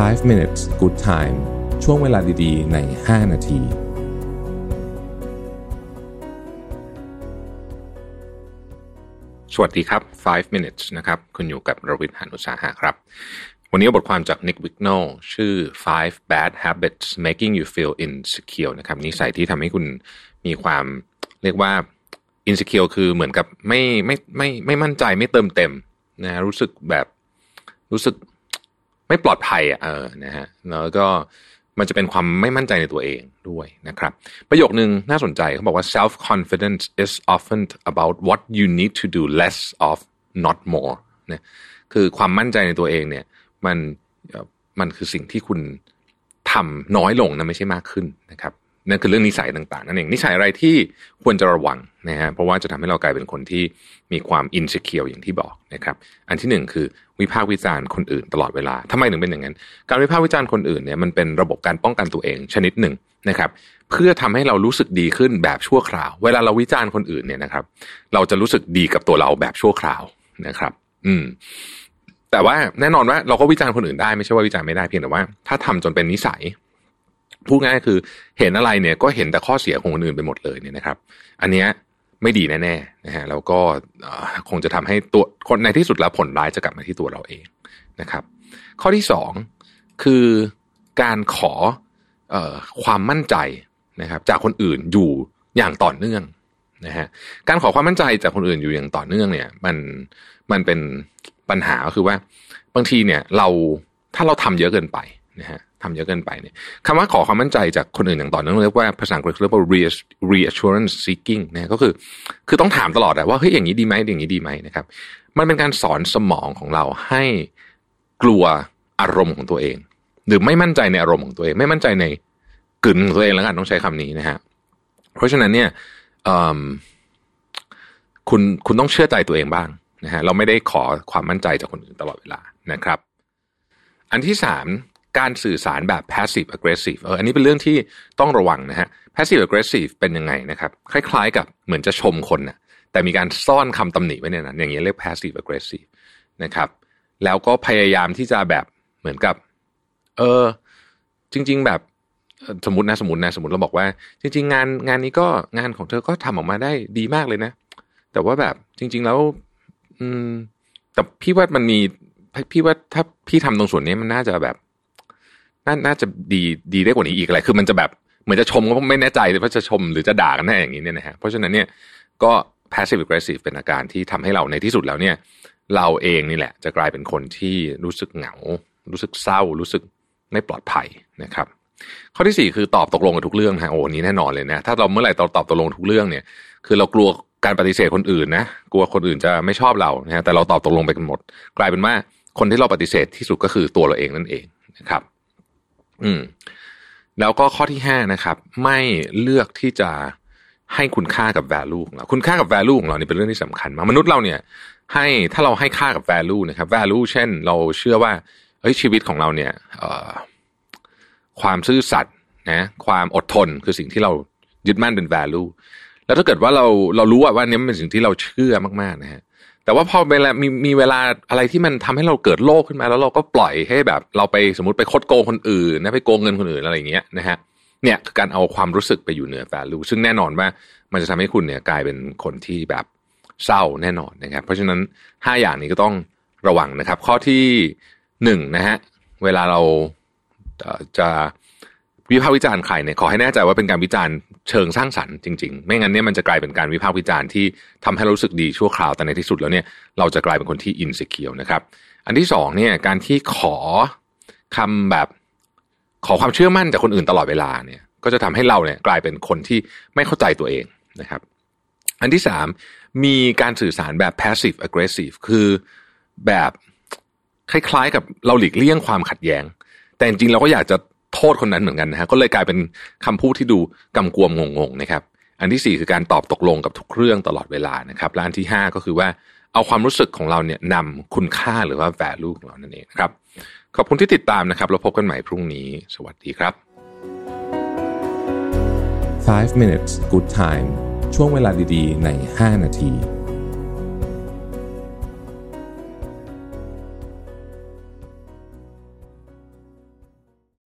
5 minutes good time ช่วงเวลาดีๆ ใน 5 นาที สวัสดีครับ 5 minutes นะครับ คุณอยู่กับรวิทย์หานุสาหะครับ วันนี้บทความจาก Nick Wignall ชื่อ 5 bad habits making you feel insecure นะครับนิสัยที่ทำให้คุณมีความเรียกว่า insecure คือเหมือนกับไม่ไม่ไม่ไม่มั่นใจไม่เติมเต็มนะรู้สึกแบบรู้สึก ไม่ปลอดภัยอะเออนะฮะแล้วก็มันจะเป็นความไม่มั่นใจในตัวเองด้วยนะครับ ประโยคนึงน่าสนใจเขาบอกว่า self confidence is often about what you need to do less of not more เนี่ยคือความมั่นใจในตัวเองเนี่ย มันมันคือสิ่งที่คุณทำน้อยลงนะไม่ใช่มากขึ้นนะครับ นั่นคือเรื่องนิสัยต่างๆนั่นเองนิสัยอะไรที่ควรจะระวังนะฮะเพราะว่าจะทำให้เรากลายเป็นคนที่มีความอินสิเคียวอย่างที่บอกนะครับ อันที่หนึ่งคือวิพากษ์วิจารณ์คนอื่นตลอดเวลาทำไมถึงเป็นอย่างนั้น การวิพากษ์วิจารณ์คนอื่นเนี่ยมันเป็นระบบการป้องกันตัวเองชนิดหนึ่งนะครับ เพื่อทำให้เรารู้สึกดีขึ้นแบบชั่วคราว เวลาเราวิจารณ์คนอื่นเนี่ยนะครับ เราจะรู้สึกดีกับตัวเราแบบชั่วคราวนะครับ อืม แต่ว่าแน่นอนว่าเราก็วิจารณ์คนอื่นได้ไม่ใช่ว่าวิจารณ์ไม่ได้เพียงแต่ว่า ถ้าทำจนเป็นนิสัย พูดง่ายคือเห็นอะไรเนี่ยก็เห็นแต่ข้อเสียของคนอื่นไปหมดเลยเนี่ยนะครับ อันเนี้ยไม่ดีแน่ๆนะฮะแล้วก็คงจะทำให้ตัวคนในที่สุดแล้วผลร้ายจะกลับมาที่ตัวเราเองนะครับ ข้อที่สองคือการขออความมั่นใจนะครับ จากคนอื่นอยู่อย่างต่อเนื่องนะฮะการขอความมั่นใจจากคนอื่นอยู่อย่างต่อเนื่องเนี่ย มันมันเป็นปัญหาก็คือว่าบางทีเนี่ยเราถ้าเราทำเยอะเกินไปนะฮะ ทำเยอะเกินไปเนี่ยคำว่าขอความมั่นใจจากคนอื่นอย่างต่อเนื่องเรียกว่าภาษาอังกฤษเรียกว่า reassurance seeking นะก็คือคือต้องถามตลอดว่าเฮ้ยอย่างนี้ดีไหมอย่างนี้ดีไหมนะครับ มันเป็นการสอนสมองของเราให้กลัวอารมณ์ของตัวเอง หรือไม่มั่นใจในอารมณ์ของตัวเอง ไม่มั่นใจในกลืนของตัวเองแล้วกันต้องใช้คำนี้นะฮะเพราะฉะนั้นเนี่ยคุณคุณต้องเชื่อใจตัวเองบ้างนะฮะเราไม่ได้ขอความมั่นใจจากคนอื่นตลอดเวลานะครับ อันที่สาม การสื่อสารแบบ passive aggressive เอออันนี้เป็นเรื่องที่ต้องระวังนะฮะ passive aggressive เป็นยังไงนะครับ คล้ายๆกับเหมือนจะชมคนนะแต่มีการซ่อนคำตำหนิไว้ในนั้น อย่างนี้เรียก passive aggressive นะครับ แล้วก็พยายามที่จะแบบเหมือนกับ เออ จริง ๆ แบบสมมตินะสมมตินะสมมติเราบอกว่า จริง ๆ งานงานนี้ก็งานของเธอก็ทำออกมาได้ดีมากเลยนะ แต่ว่าแบบจริง ๆ แล้ว อืม แต่พี่ว่ามันมีพี่ว่าถ้าพี่ทำตรงส่วนนี้มันน่าจะแบบ น่าน่าจะดีดีได้กว่านี้อีกอะไร คือมันจะแบบเหมือนจะชมก็ไม่แน่ใจว่าจะชมหรือจะด่ากันแน่อย่างนี้เนี่ยนะฮะเพราะฉะนั้นเนี่ยก็ passive aggressive เป็นอาการที่ทำให้เราในที่สุดแล้วเนี่ย เราเองนี่แหละ จะกลายเป็นคนที่รู้สึกเหงา รู้สึกเศร้า รู้สึกไม่ปลอดภัยนะครับ ข้อที่สี่คือตอบตกลงกับทุกเรื่องฮะโอ้นี้แน่นอนเลยนะถ้าเราเมื่อไหร่ตอบตอบตกลงทุกเรื่องเนี่ย คือเรากลัวการปฏิเสธคนอื่นนะกลัวคนอื่นจะไม่ชอบเรานะแต่เราตอบตกลงไปกันหมด กลายเป็นว่าคนที่เราปฏิเสธที่สุดก็คือตัวเราเองนั่นเองนะครับ อืม แล้วก็ข้อที่ห้านะครับ ไม่เลือกที่จะให้คุณค่ากับ value ของเราคุณค่ากับ value ของเราเนี่เป็นเรื่องที่สำคัญมากมนุษย์เราเนี่ย ให้ถ้าเราให้ค่ากับ value นะครับ value เช่น เราเชื่อว่าเฮ้ยชีวิตของเราเนี่ยความซื่อสัตย์นะความอดทนคือสิ่งที่เรายึดมั่นเป็น value แล้วถ้าเกิดว่าเราเรารู้ว่านี้เป็นสิ่งที่เราเชื่อมากๆนะฮะ แต่ว่าพอเวลามีมีเวลาอะไรที่มันทำให้เราเกิดโลกขึ้นมาแล้วเราก็ปล่อยให้แบบ เราไปสมมติไปคดโกงคนอื่นนะไปโกงเงินคนอื่นอะไรอย่างเงี้ยนะฮะเนี่ยคือการเอาความรู้สึกไปอยู่เหนือแฟลูซึ่งแน่นอนว่ามันจะทำให้คุณเนี่ยกลายเป็นคนที่แบบเศร้าแน่นอนนะครับ เพราะฉะนั้นห้าอย่างนี้ก็ต้องระวังนะครับ ข้อที่หนึ่งนะฮะเวลาเราจะ วิพากษ์วิจารณ์ใครเนี่ยขอให้แน่ใจว่าเป็นการวิจารณ์เชิงสร้างสรรค์จริงๆ ไม่งั้นเนี่ยมันจะกลายเป็นการวิพากษ์วิจารณ์ที่ทำให้รู้สึกดีชั่วคราวแต่ในที่สุดแล้วเนี่ยเราจะกลายเป็นคนที่อินสิเคียวนะครับ อันที่สองเนี่ยการที่ขอคำแบบขอความเชื่อมั่นจากคนอื่นตลอดเวลาเนี่ย ก็จะทำให้เราเนี่ยกลายเป็นคนที่ไม่เข้าใจตัวเองนะครับ อันที่สามมีการสื่อสารแบบ passive aggressive คือแบบคล้ายๆกับเราหลีกเลี่ยงความขัดแย้ง แต่จริงๆเราก็อยากจะ โทษคนนั้นเหมือนกันนะฮะก็เลยกลายเป็นคำพูดที่ดูกำกวมงงๆนะครับอันที่สี่คือการตอบตกลงกับทุกเรื่องตลอดเวลานะครับและอันที่ห้าก็คือว่าเอาความรู้สึกของเราเนี่ยนำคุณค่าหรือว่า value ของเรานั่นเองครับ ขอบคุณที่ติดตามนะครับแล้วพบกันใหม่พรุ่งนี้ สวัสดีครับ 5 minutes good time ช่วงเวลาดีๆ ใน 5 นาที